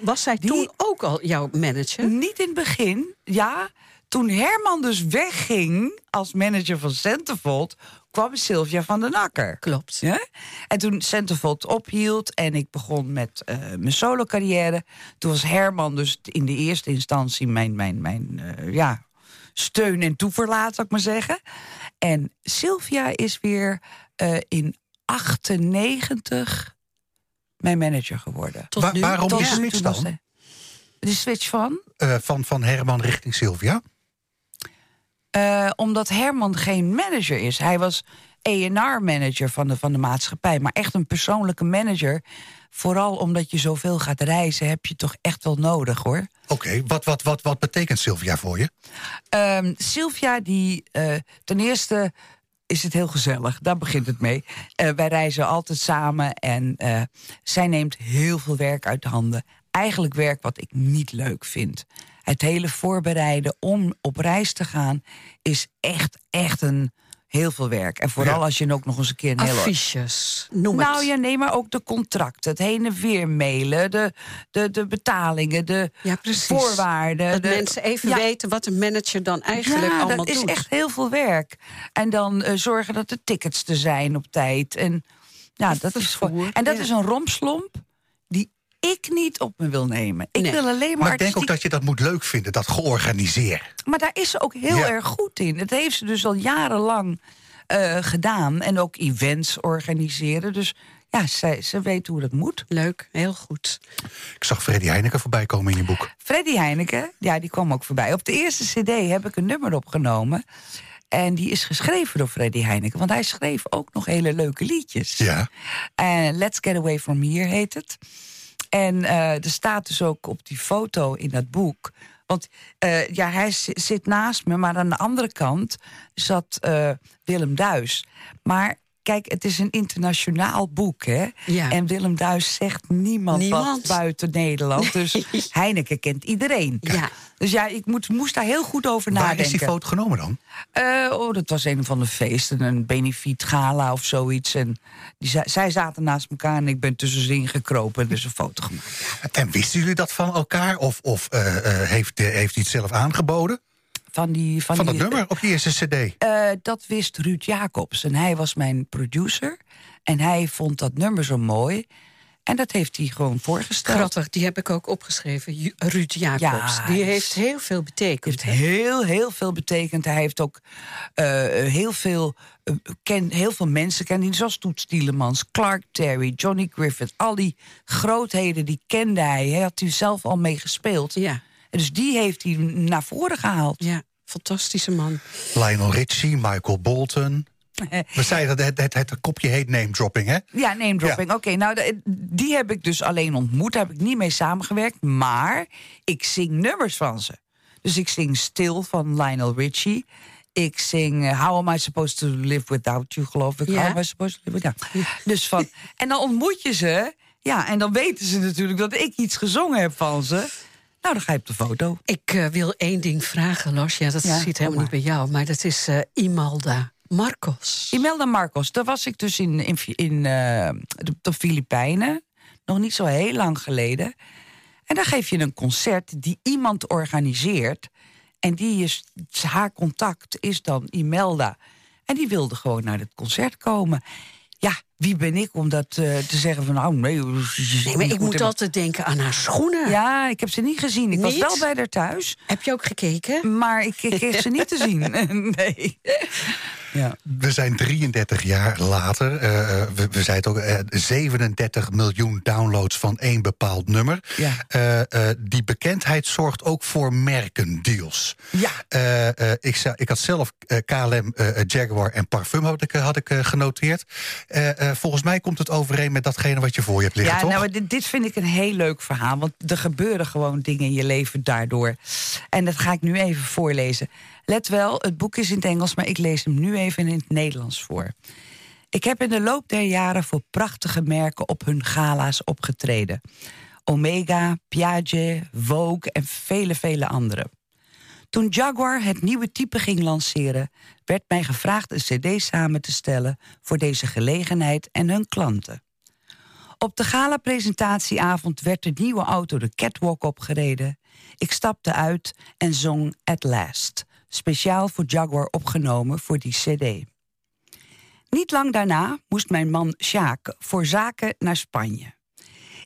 Was zij Die- toen ook al jouw manager? Niet in het begin, ja. Toen Herman dus wegging als manager van Centerfold... kwam Sylvia van den Akker. Klopt. Ja? En toen Centerfold ophield en ik begon met eh, mijn solo carrière... toen was Herman dus in de eerste instantie mijn, mijn, mijn eh, ja, steun en toeverlaat, zou ik maar zeggen. En Sylvia is weer eh, in 98 mijn manager geworden. Tot Wa- nu. waarom Tot die switch dan? de- De switch van? Eh, van, van Herman richting Sylvia. Eh, omdat Herman geen manager is. Hij was ENR-manager van de, van de maatschappij. Maar echt een persoonlijke manager. Vooral omdat je zoveel gaat reizen, heb je toch echt wel nodig hoor. Oké, wat, wat, wat, wat betekent Sylvia voor je? Ehm, Sylvia, die eh, ten eerste is het heel gezellig. Daar begint het mee. Eh, wij reizen altijd samen en eh, zij neemt heel veel werk uit de handen. Eigenlijk werk wat ik niet leuk vind. Het hele voorbereiden om op reis te gaan is echt, echt een heel veel werk. En vooral Ja. als je ook nog eens een keer een hele Affiches, noem nou het. ja, nee, maar ook de contracten, het heen en weer mailen, de, de, de betalingen, de Ja, voorwaarden. Dat de- mensen even Ja, weten wat een manager dan eigenlijk ja, allemaal dat is doet. echt heel veel werk. En dan eh, zorgen dat de tickets er zijn op tijd. En, ja, dat is voor, en dat ja. is een rompslomp ik niet op me wil nemen. Ik Nee. wil alleen maar, Maar ik denk ook dat je dat moet leuk vinden, dat georganiseerd. Maar daar is ze ook heel Ja. erg goed in. Dat heeft ze dus al jarenlang eh, gedaan. En ook events organiseren. Dus ja, ze, ze weet hoe dat moet. Leuk, heel goed. Ik zag Freddy Heineken voorbij komen in je boek. Freddy Heineken, ja, die kwam ook voorbij. Op de eerste cd heb ik een nummer opgenomen. En die is geschreven door Freddy Heineken. Want hij schreef ook nog hele leuke liedjes. Ja. En Let's Get Away From Here heet het. En eh, er staat dus ook op die foto in dat boek... Want eh, ja, hij zi- zit naast me, maar aan de andere kant zat eh, Willem Duis. Maar kijk, het is een internationaal boek, hè? Ja. En Willem Duis zegt niemand, Niemand. wat buiten Nederland. Dus Heineken kent iedereen. Ja. Dus ja, ik moet, moest daar heel goed over Waar nadenken. is die foto genomen dan? Eh, oh, dat was een van de feesten, een benefiet gala of zoiets. En die, zij zaten naast elkaar en ik ben tussenin gekropen en dus een foto gemaakt. En wisten jullie dat van elkaar? Of, of eh, eh, heeft, heeft hij het zelf aangeboden? Van, die, van, Van dat die, nummer op die eerste cd? Eh, dat wist Ruud Jacobs en hij was mijn producer. En hij vond dat nummer zo mooi. En dat heeft hij gewoon voorgesteld. Grappig, die heb ik ook opgeschreven. Ruud Jacobs. Ja, die heeft heel veel betekend. heeft heel, heel veel betekend. Hij heeft ook eh, heel, veel, eh, ken, heel veel mensen kennen, zoals Toets Tielemans, Clark Terry, Johnny Griffith. Al die grootheden, die kende hij. Hij had hij zelf al mee gespeeld. Ja, En dus die heeft hij naar voren gehaald. ja, fantastische man. Lionel Richie, Michael Bolton. We zeiden dat het, het, het kopje heet name dropping, hè? Ja, name dropping. Oké, nou, die heb ik dus alleen ontmoet. Daar heb ik niet mee samengewerkt. Maar ik zing nummers van ze. Dus ik zing Stil van Lionel Richie. Ik zing eh, How Am I Supposed to Live Without You, geloof ik. Ja. How am I Supposed to Live Without You? Dus van, en dan ontmoet je ze. Ja, en dan weten ze natuurlijk dat ik iets gezongen heb van ze. Nou, dan ga je op de foto. Ik eh, wil één ding vragen, Los. Ja, dat Ja, zit helemaal niet bij jou. Maar dat is eh, Imelda Marcos. Imelda Marcos, daar was ik dus in, in, in eh, de, de Filipijnen. Nog niet zo heel lang geleden. En dan geef je een concert die iemand organiseert. En die is, haar contact is dan Imelda. En die wilde gewoon naar het concert komen. Ja, wie ben ik om dat eh, te zeggen van... nou, nee, Nee, maar ik moet altijd denken aan haar schoenen. Ja, ik heb ze niet gezien. Ik was wel bij haar thuis. Heb je ook gekeken? Maar ik, ik kreeg ze niet te zien. nee. Ja. We zijn 33 jaar later. eh, eh, we, we zeiden het ook, eh, 37 miljoen downloads van één bepaald nummer. Ja. Eh, eh, die bekendheid zorgt ook voor merkendeals. Ja. Eh, eh, ik, ik had zelf KLM, eh, Jaguar en parfum had ik, had ik eh, genoteerd. Eh, volgens mij komt het overeen met datgene wat je voor je hebt liggen, Ja, toch? nou, dit, dit vind ik een heel leuk verhaal. Want er gebeuren gewoon dingen in je leven daardoor. En dat ga ik nu even voorlezen. Let wel, het boek is in het Engels, maar ik lees hem nu even in het Nederlands voor. Ik heb in de loop der jaren voor prachtige merken op hun gala's opgetreden. Omega, Piaget, Vogue en vele, vele andere. Toen Jaguar het nieuwe type ging lanceren, werd mij gevraagd een cd samen te stellen voor deze gelegenheid en hun klanten. Op de gala-presentatieavond werd de nieuwe auto de catwalk opgereden. Ik stapte uit en zong At Last, speciaal voor Jaguar opgenomen voor die cd. Niet lang daarna moest mijn man Sjaak voor zaken naar Spanje.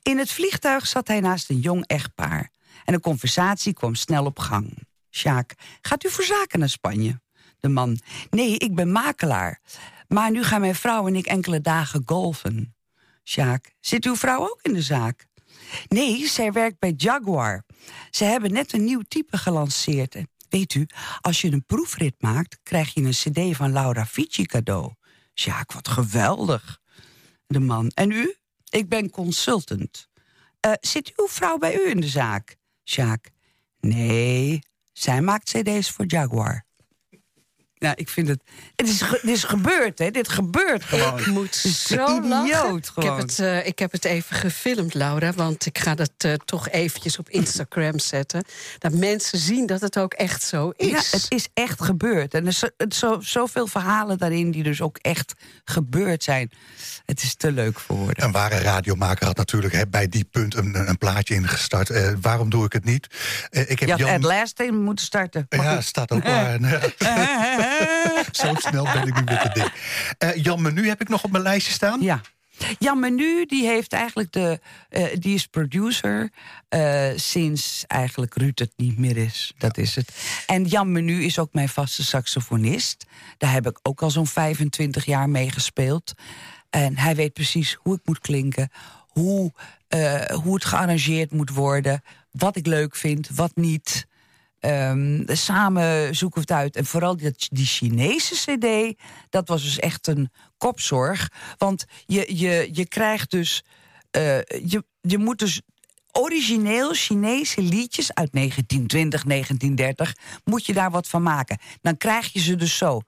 In het vliegtuig zat hij naast een jong echtpaar. En de conversatie kwam snel op gang. Sjaak, gaat u voor zaken naar Spanje? De man, nee, ik ben makelaar. Maar nu gaan mijn vrouw en ik enkele dagen golfen. Sjaak, zit uw vrouw ook in de zaak? Nee, zij werkt bij Jaguar. Ze hebben net een nieuw type gelanceerd. Weet u, als je een proefrit maakt, krijg je een cd van Laura Fici cadeau. Sjaak, wat geweldig. De man, en u? Ik ben consultant. Eh, zit uw vrouw bij u in de zaak? Sjaak, nee, zij maakt cd's voor Jaguar. Nou, ik vind het... Het is, ge- het is gebeurd, hè? Dit gebeurt gewoon. Ik moet zo idioot. Ik heb, het, eh, ik heb het even gefilmd, Laura. Want ik ga dat eh, toch eventjes op Instagram zetten. Dat mensen zien dat het ook echt zo is. Ja, het is echt gebeurd. En er zijn zo, zoveel verhalen daarin die dus ook echt gebeurd zijn. Het is te leuk voor woorden. Een ware radiomaker had natuurlijk hè, bij die punt een, een plaatje ingestart. Eh, waarom doe ik het niet? Ik heb Je had Jan... At Last in moeten starten. Maar Ja, goed. staat ook waar. Zo snel ben ik nu met het ding. Eh, Jan Menu heb ik nog op mijn lijstje staan. Ja. Jan Menu, die heeft eigenlijk de. eh, die is producer eh, sinds eigenlijk Ruud het niet meer is. Dat is het. En Jan Menu is ook mijn vaste saxofonist. Daar heb ik ook al zo'n 25 jaar mee gespeeld. En hij weet precies hoe ik moet klinken, hoe, hoe het gearrangeerd moet worden, wat ik leuk vind, wat niet. Ehm, samen zoeken we het uit. En vooral die, Chinese CD, dat was dus echt een kopzorg. Want je, je, je krijgt dus. eh, je, je moet dus origineel Chinese liedjes uit 1920, 1930, moet je daar wat van maken. Dan krijg je ze dus zo.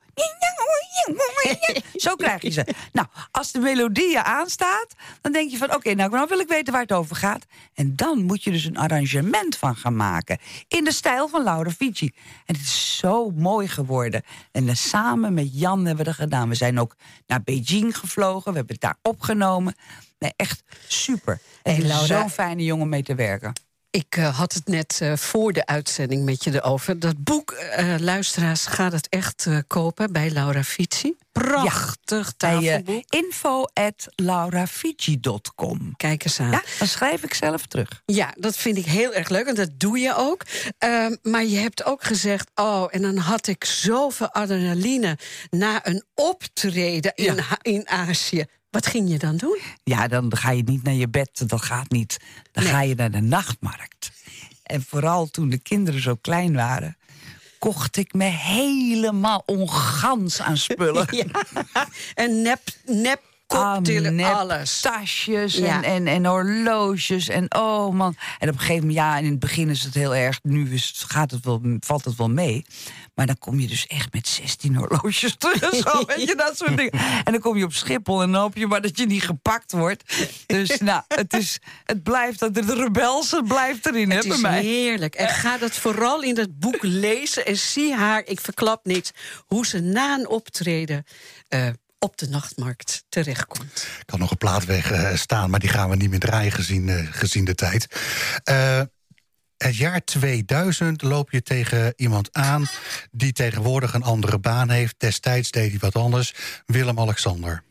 Zo krijg je ze. Nou, als de melodie je aanstaat, dan denk je van... oké, nou, nou wil ik weten waar het over gaat. En dan moet je dus een arrangement van gaan maken. In de stijl van Laura Fici. En het is zo mooi geworden. En dan samen met Jan hebben we dat gedaan. We zijn ook naar Beijing gevlogen. We hebben het daar opgenomen. Nee, echt super. En Hey, zo'n fijne jongen mee te werken. Ik eh, had het net eh, voor de uitzending met je erover. Dat boek, eh, luisteraars, gaat het echt kopen bij Laura Fici. Prachtig eh, tafelboek. info at laurafici.com. Kijk eens aan. Ja, dan schrijf ik zelf terug. Ja, dat vind ik heel erg leuk en dat doe je ook. Ehm, maar je hebt ook gezegd, oh, en dan had ik zoveel adrenaline na een optreden in, Ja. In Azië. Wat ging je dan doen? Ja, dan ga je niet naar je bed, dat gaat niet. Dan Nee. ga je naar de nachtmarkt. En vooral toen de kinderen zo klein waren... kocht ik me helemaal ongans aan spullen. Ja, en nep, nep Cocktail, Ah, alles. tasjes Ja. en, en, en horloges. En oh man. En op een gegeven moment, ja, in het begin is het heel erg. Nu is het, gaat het wel, valt het wel mee. Maar dan kom je dus echt met 16 horloges terug. en Zo, weet je, dat soort dingen. En dan kom je op Schiphol en dan hoop je maar dat je niet gepakt wordt. Dus nou, het, is, het blijft, de rebelse blijft erin, hè, Het bij is mij. heerlijk. En ga dat vooral in het boek lezen. En zie haar, ik verklap niks, hoe ze na een optreden eh, op de nachtmarkt terechtkomt. kan nog een plaat weg eh, staan, maar die gaan we niet meer draaien gezien, eh, gezien de tijd. Eh, het jaar 2000 loop je tegen iemand aan die tegenwoordig een andere baan heeft. Destijds deed hij wat anders. Willem-Alexander.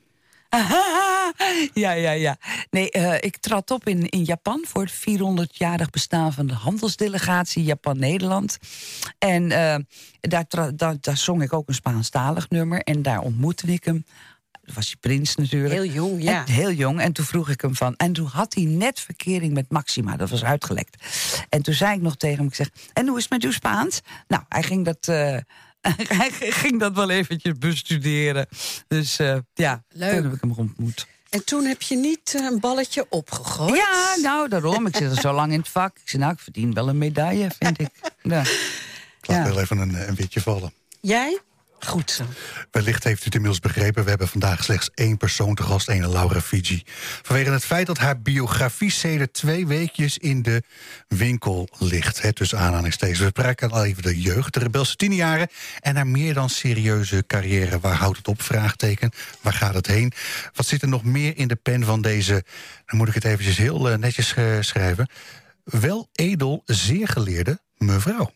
Ja, ja, ja. Nee, eh, ik trad op in, in Japan voor het 400-jarig bestaan van de handelsdelegatie Japan-Nederland. En eh, daar, daar, daar zong ik ook een Spaanstalig nummer en daar ontmoette ik hem. Was die prins natuurlijk. Heel jong, ja. En heel jong. En toen vroeg ik hem van. En toen had hij net verkering met Maxima. Dat was uitgelekt. En toen zei ik nog tegen hem: ik zeg, En hoe is het met uw Spaans? Nou, hij ging dat. eh, hij ging dat wel eventjes bestuderen. Dus eh, ja, Leuk. toen heb ik hem ontmoet. En toen heb je niet eh, een balletje opgegooid? Ja, nou, daarom. Ik zit er zo lang in het vak. Ik zeg, nou, ik verdien wel een medaille, vind ik. Ja. Ik laat Ja. wel even een, een witje vallen. Jij? Goed zo. Wellicht heeft u het inmiddels begrepen. We hebben vandaag slechts één persoon te gast, ene Laura Fiji. Vanwege het feit dat haar biografie sedert twee weekjes in de winkel ligt. Hè, tussen aanhalingstekens. We spraken al even de jeugd, de rebelse tienjaren... en haar meer dan serieuze carrière. Waar houdt het op? Vraagteken. Waar gaat het heen? Wat zit er nog meer in de pen van deze... dan moet ik het eventjes heel eh, netjes eh, schrijven... wel edel, zeer geleerde mevrouw.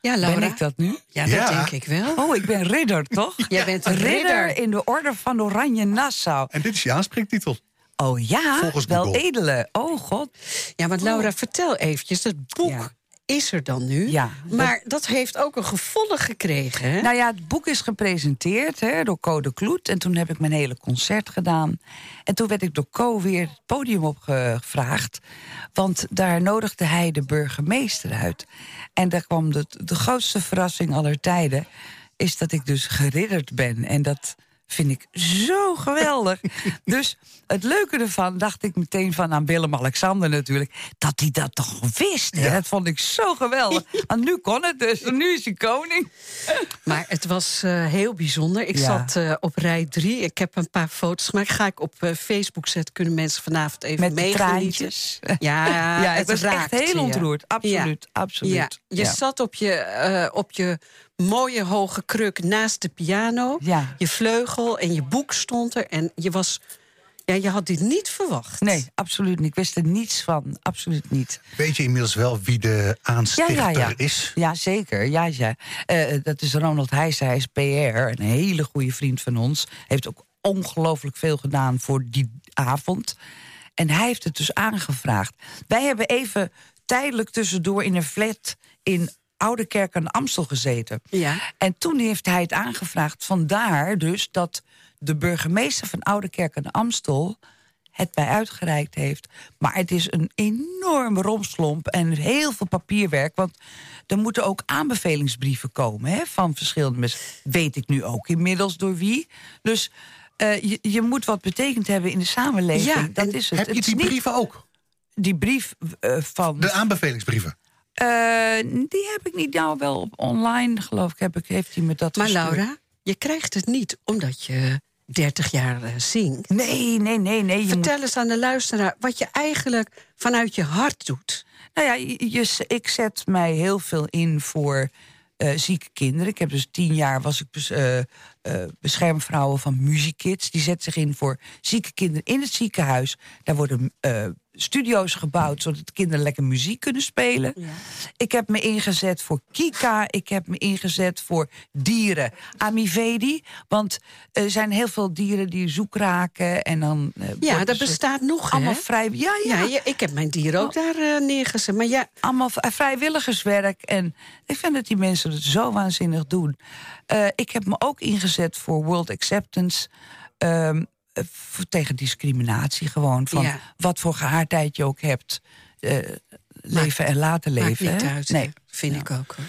Ja, Laura. Ben ik dat nu? Ja, dat Ja. denk ik wel. Oh, ik ben ridder, toch? Jij bent een ridder ridder. in de orde van Oranje Nassau. En dit is je aanspreektitel. Oh ja, Volgens wel edele. Oh god. Ja, want Laura, vertel eventjes. Het boek Ja. Is er dan nu. Ja, Maar dat heeft ook een gevolg gekregen, hè? Nou ja, het boek is gepresenteerd hè, door Co de Kloet. En toen heb ik mijn hele concert gedaan. En toen werd ik door Co weer het podium opgevraagd. Want daar nodigde hij de burgemeester uit. En daar kwam de, de grootste verrassing aller tijden... is dat ik dus geridderd ben. En dat vind ik zo geweldig. dus het leuke ervan dacht ik meteen van aan Willem-Alexander natuurlijk... dat hij dat toch wist. hè. Dat vond ik zo geweldig. Want nu kon het dus. En nu is hij koning. Maar het was eh, heel bijzonder. Ik Ja. zat eh, op rij drie. Ik heb een paar foto's gemaakt. Ga ik op eh, Facebook zetten. Kunnen mensen vanavond even meegenieten. Ja, Ja, het was echt heel ontroerd. Absoluut, Ja. absoluut. Ja, je Ja. zat op je, eh, op je mooie hoge kruk naast de piano. Ja. Je vleugel en je boek stond er. En je was... Ja, je had dit niet verwacht. Nee, absoluut niet. Ik wist er niets van. Absoluut niet. Weet je inmiddels wel wie de aanstichter Ja, ja, ja. is? Ja, zeker. Ja, ja. Eh, dat is Ronald Heijsen. Hij is PR. Een hele goede vriend van ons. Heeft ook ongelooflijk veel gedaan voor die avond. En hij heeft het dus aangevraagd. Wij hebben even tijdelijk tussendoor in een flat in Oude Kerk aan Amstel gezeten. Ja. En toen heeft hij het aangevraagd. Vandaar dus dat de burgemeester van Oude Kerk aan Amstel het mij uitgereikt heeft. Maar het is een enorme romslomp en heel veel papierwerk. Want er moeten ook aanbevelingsbrieven komen hè, van verschillende mensen. Weet ik nu ook inmiddels door wie. Dus eh, je, je moet wat betekend hebben in de samenleving. Ja, dat en is het. Heb je die brieven ook? Die brief eh, van... De aanbevelingsbrieven? Eh, die heb ik niet nou wel op online, geloof ik. Heb ik heeft hij me dat Maar gestuurd. Laura, je krijgt het niet omdat je 30 jaar eh, zingt. Nee, nee, nee, nee. Je moet Vertel eens aan de luisteraar wat je eigenlijk vanuit je hart doet. Nou ja, je, ik zet mij heel veel in voor eh, zieke kinderen. Ik heb dus tien jaar was ik bes- beschermvrouwen van Muziekids. Die zet zich in voor zieke kinderen in het ziekenhuis. Daar worden studio's gebouwd zodat de kinderen lekker muziek kunnen spelen. Ik heb me ingezet voor Kika. Ik heb me ingezet voor dieren. Amivedi. Want er zijn heel veel dieren die zoek raken. En dan, eh, Ja, dat bestaat nog, Allemaal hè? vrij. Ja, ja. Ja, ik heb mijn dier ook daar eh, neergezet. Maar ja, allemaal vrijwilligerswerk. En ik vind dat die mensen het zo waanzinnig doen. Eh, ik heb me ook ingezet voor World Acceptance. ehm, eh, tegen discriminatie gewoon. Van Ja. wat voor geaardheid je ook hebt. eh, leven en laten maakt leven. niet uit. Nee. Vind ik ook. hoor.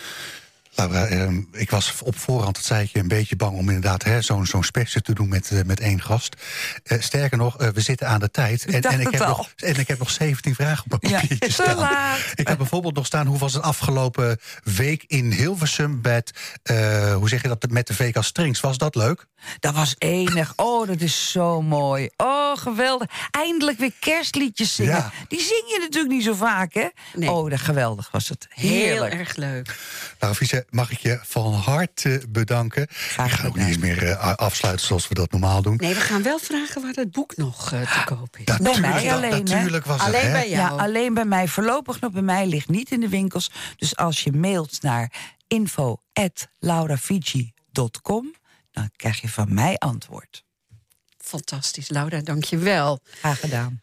Laura, ehm, ik was op voorhand, het zei ik je, een beetje bang om inderdaad hè, zo'n zo'n special te doen met, eh, met één gast. Eh, sterker nog, eh, we zitten aan de tijd. En, en, ik heb nog, en ik heb nog 17 vragen op mijn Ja, papiertje te staan. laat. Ik heb bijvoorbeeld nog staan, hoe was het afgelopen week in Hilversum met, eh, hoe zeg je dat, met de VK Strings? Was dat leuk? Dat was enig. Oh, dat is zo mooi. Oh, geweldig. Eindelijk weer kerstliedjes zingen. Ja. Die zing je natuurlijk niet zo vaak, hè? Nee. Oh, dat geweldig was het. Heel erg leuk. Nou, Mag ik je van harte bedanken. Graag ik ga ook niet eens meer eh, afsluiten zoals we dat normaal doen. Nee, we gaan wel vragen waar het boek nog eh, te koop is. Natuurlijk, mij dat- alleen, natuurlijk was Alleen het, bij jou. Ja, alleen bij mij. Voorlopig nog bij mij. Ligt niet in de winkels. Dus als je mailt naar info.lauravigi.com... dan krijg je van mij antwoord. Fantastisch, Laura, dank je wel. Graag gedaan.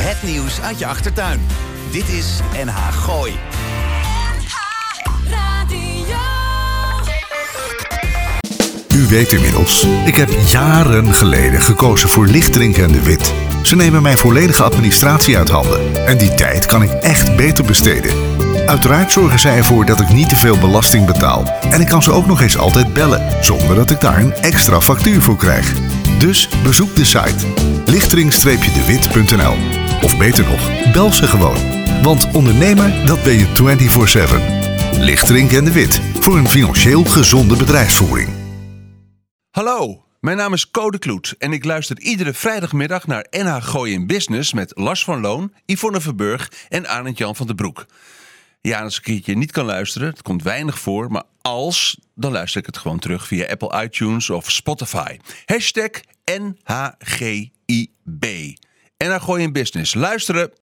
Het nieuws uit je achtertuin. Dit is NH Gooi. U weet inmiddels, ik heb jaren geleden gekozen voor Lichtdrinken en de Wit. Ze nemen mijn volledige administratie uit handen. En die tijd kan ik echt beter besteden. Uiteraard zorgen zij ervoor dat ik niet te veel belasting betaal. En ik kan ze ook nog eens altijd bellen, zonder dat ik daar een extra factuur voor krijg. Dus bezoek de site lichtering-dewit.nl Of beter nog, bel ze gewoon. Want ondernemer, dat ben je 24-7. Lichtering en de Wit, voor een financieel gezonde bedrijfsvoering. Hallo, mijn naam is Code Kloet en ik luister iedere vrijdagmiddag naar NH Gooi in Business met Lars van Loon, Yvonne Verburg en Arend Jan van den Broek. Ja, als ik een keertje niet kan luisteren, het komt weinig voor, maar als, dan luister ik het gewoon terug via Apple iTunes of Spotify. Hashtag NHGIB. NH Gooi in Business. Luisteren!